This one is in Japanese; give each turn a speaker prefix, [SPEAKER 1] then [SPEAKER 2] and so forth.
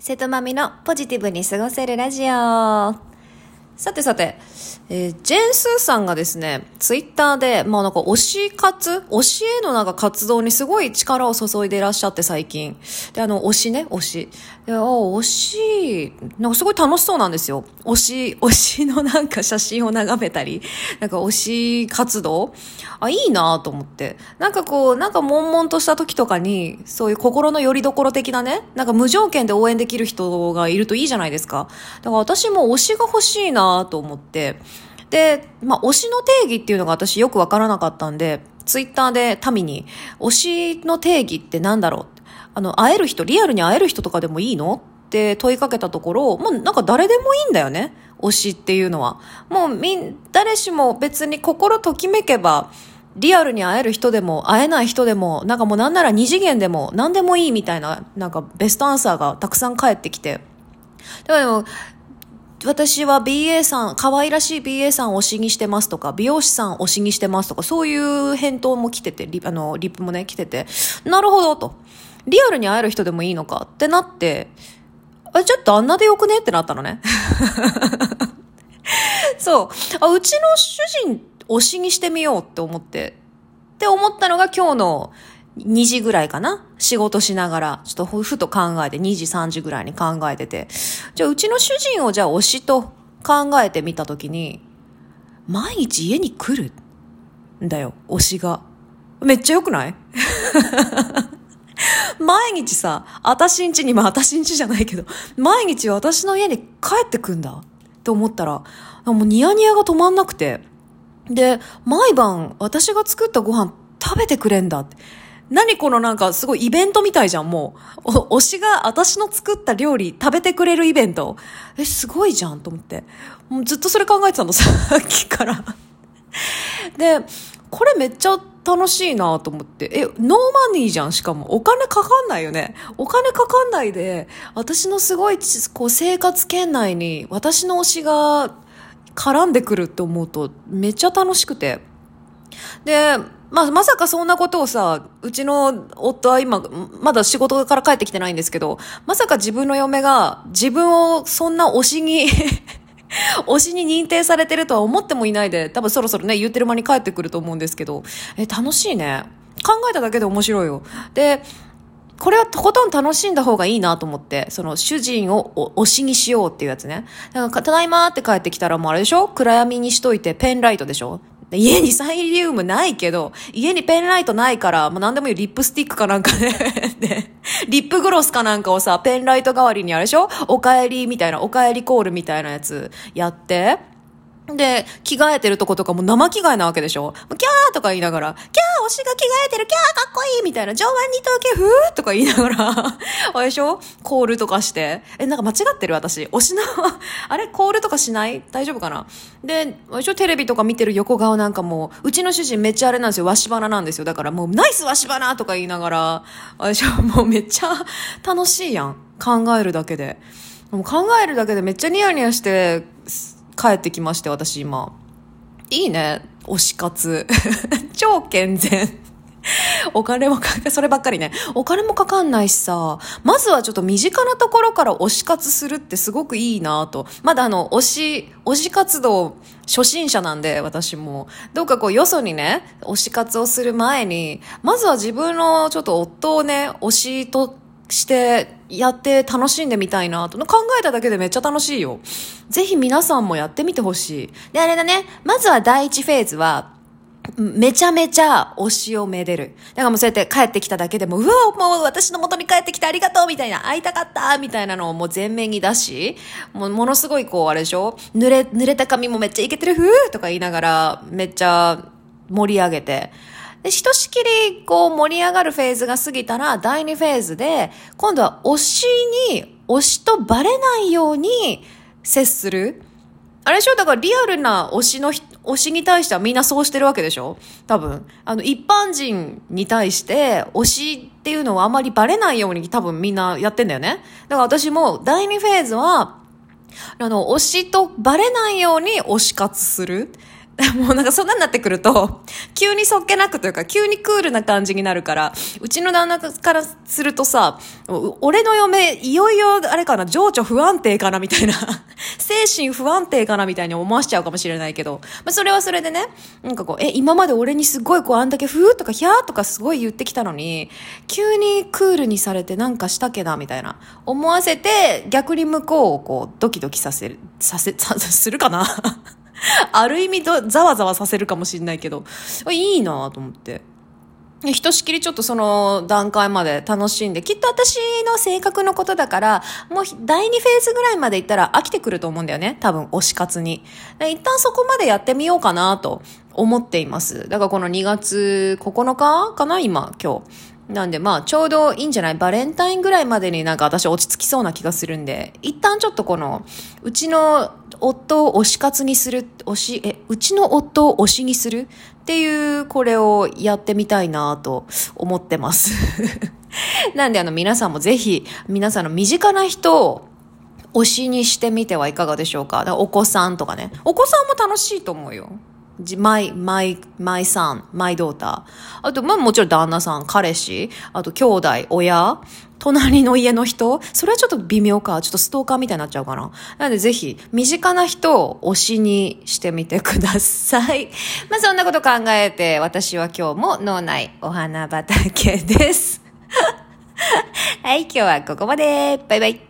[SPEAKER 1] 瀬戸まみのポジティブに過ごせるラジオ。さてさて、えー、ジェンスーさんがですね、ツイッターで、まあなんか推し活推しへのなんか活動にすごい力を注いでいらっしゃって最近。で、あの、推しね、推し。で、あ、推し、なんかすごい楽しそうなんですよ。推し、推しのなんか写真を眺めたり、なんか推し活動あ、いいなと思って。なんかこう、なんか悶々とした時とかに、そういう心の拠り所的なね、なんか無条件で応援できる人がいるといいじゃないですか。だから私も推しが欲しいなと思って、で、まあ、推しの定義っていうのが私よくわからなかったんで、ツイッターで民に、推しの定義って何だろう？あの、会える人、リアルに会える人とかでもいいの？って問いかけたところ、もうなんか誰でもいいんだよね？推しっていうのは。もうみん、誰しも別に心ときめけば、リアルに会える人でも、会えない人でも、なんかもうなんなら二次元でも、何でもいいみたいな、なんかベストアンサーがたくさん返ってきて。だからでも、私は BA さん、可愛らしい BA さんを推しにしてますとか、美容師さん推しにしてますとか、そういう返答も来てて、リあの、リップもね、来てて、なるほど、と。リアルに会える人でもいいのか？ってなって、あ、ちょっとあんなでよくね？ってなったのね。そう。あ、うちの主人推しにしてみようって思って。って思ったのが今日の2時ぐらいかな？仕事しながら、ちょっとふと考えて、2時3時ぐらいに考えてて。じゃあ、うちの主人をじゃあ推しと考えてみたときに、毎日家に来るんだよ、推しが。めっちゃ良くない？毎日さ、あたしんちに、まああたしんちじゃないけど、毎日私の家に帰ってくんだって思ったら、もうニヤニヤが止まんなくて。で、毎晩私が作ったご飯食べてくれんだって。何このなんかすごいイベントみたいじゃん、もう。推しが私の作った料理食べてくれるイベント。え、すごいじゃんと思って。もうずっとそれ考えてたの、さっきから で、これめっちゃ楽しいなと思って。え、 no money じゃん、しかも。お金かかんないよね。お金かかんないで、私のすごい、こう、生活圏内に私の推しが絡んでくるって思うと、めっちゃ楽しくて。で、まあ、まさかそんなことをさ、うちの夫は今、まだ仕事から帰ってきてないんですけど、まさか自分の嫁が自分をそんな推しに 推しに認定されてるとは思ってもいないで、多分そろそろね、言ってる間に帰ってくると思うんですけど、え、楽しいね。考えただけで面白いよ。で、これはとことん楽しんだ方がいいなと思って、その主人を推しにしようっていうやつね。だから、ただいまって帰ってきたらもうあれでしょ？暗闇にしといてペンライトでしょ？家にサイリウムないけど、家にペンライトないから、もう何でもいいリップスティックかなんか ね。で、リップグロスかなんかをさ、ペンライト代わりにあれでしょ？お帰りみたいな、お帰りコールみたいなやつやって、で、着替えてるとことかも生着替えなわけでしょキャーとか言いながら、キャー推しが着替えてるキャーかっこいいみたいな、上腕二頭筋ふーとか言いながら、あれでしょ？コールとかして。え、なんか間違ってる私。推しの あれ？コールとかしない？大丈夫かな？で、あれでしょ？テレビとか見てる横顔なんかもう、うちの主人めっちゃあれなんですよ。わし花なんですよ。だからもう、ナイスわし花とか言いながら、あれでしょ？もうめっちゃ 楽しいやん。考えるだけで。もう考えるだけでめっちゃニヤニヤして、帰ってきまして、私今。いいね。推し活。超健全。お金もかか、そればっかりね。お金もかかんないしさ、まずはちょっと身近なところから推し活するってすごくいいなと。まだあの、推し、推し活動初心者なんで、私も。どうかこう、よそにね、推し活をする前に、まずは自分のちょっと夫をね、推しとしてやって楽しんでみたいなと。考えただけでめっちゃ楽しいよ。ぜひ皆さんもやってみてほしい。で、あれだね。まずは第一フェーズは、めちゃめちゃ推しをめでる。だからもうそうやって帰ってきただけでも、うわ、もう私の元に帰ってきてありがとうみたいな、会いたかったみたいなのをもう全面に出し、もうものすごいこうあれでしょ？濡れ、濡れた髪もめっちゃいけてる、ふーとか言いながら、めっちゃ盛り上げて、で、ひとしきり、こう、盛り上がるフェーズが過ぎたら、第2フェーズで、今度は推しに、推しとバレないように接する。あれでしょ？だからリアルな推しの、推しに対してはみんなそうしてるわけでしょ？多分。あの、一般人に対して、推しっていうのはあまりバレないように多分みんなやってんだよね。だから私も第2フェーズは、あの、推しとバレないように推し活する。もうなんかそんなになってくると、急にそっけなくというか、急にクールな感じになるから、うちの旦那からするとさ、俺の嫁、いよいよ、あれかな、情緒不安定かなみたいな、精神不安定かなみたいに思わしちゃうかもしれないけど、まあそれはそれでね、なんかこう、え、今まで俺にすごいこう、あんだけふーとかひゃーとかすごい言ってきたのに、急にクールにされてなんかしたけな、みたいな、思わせて、逆に向こうをこう、ドキドキさせる、させ、さ、するかな？ある意味とざわざわさせるかもしれないけど、いいなと思って。ひとしきりちょっとその段階まで楽しんで、きっと私の性格のことだから、もう第2フェーズぐらいまで行ったら飽きてくると思うんだよね。多分、推し活に。一旦そこまでやってみようかなと思っています。だからこの2月9日かな？今、今日。なんでまあちょうどいいんじゃない？バレンタインぐらいまでになんか私落ち着きそうな気がするんで、一旦ちょっとこの、うちの夫を推し活にする、推し、え、うちの夫を推しにする？っていうこれをやってみたいなと思ってます。なんであの皆さんもぜひ皆さんの身近な人を推しにしてみてはいかがでしょうか？かお子さんとかね。お子さんも楽しいと思うよ。マイ、マイ、マイさん、マイドーター。あと、まあもちろん旦那さん、彼氏、あと兄弟、親、隣の家の人それはちょっと微妙か。ちょっとストーカーみたいになっちゃうかな。なのでぜひ、身近な人を推しにしてみてください。まあそんなこと考えて、私は今日も脳内お花畑です。はい、今日はここまで。バイバイ。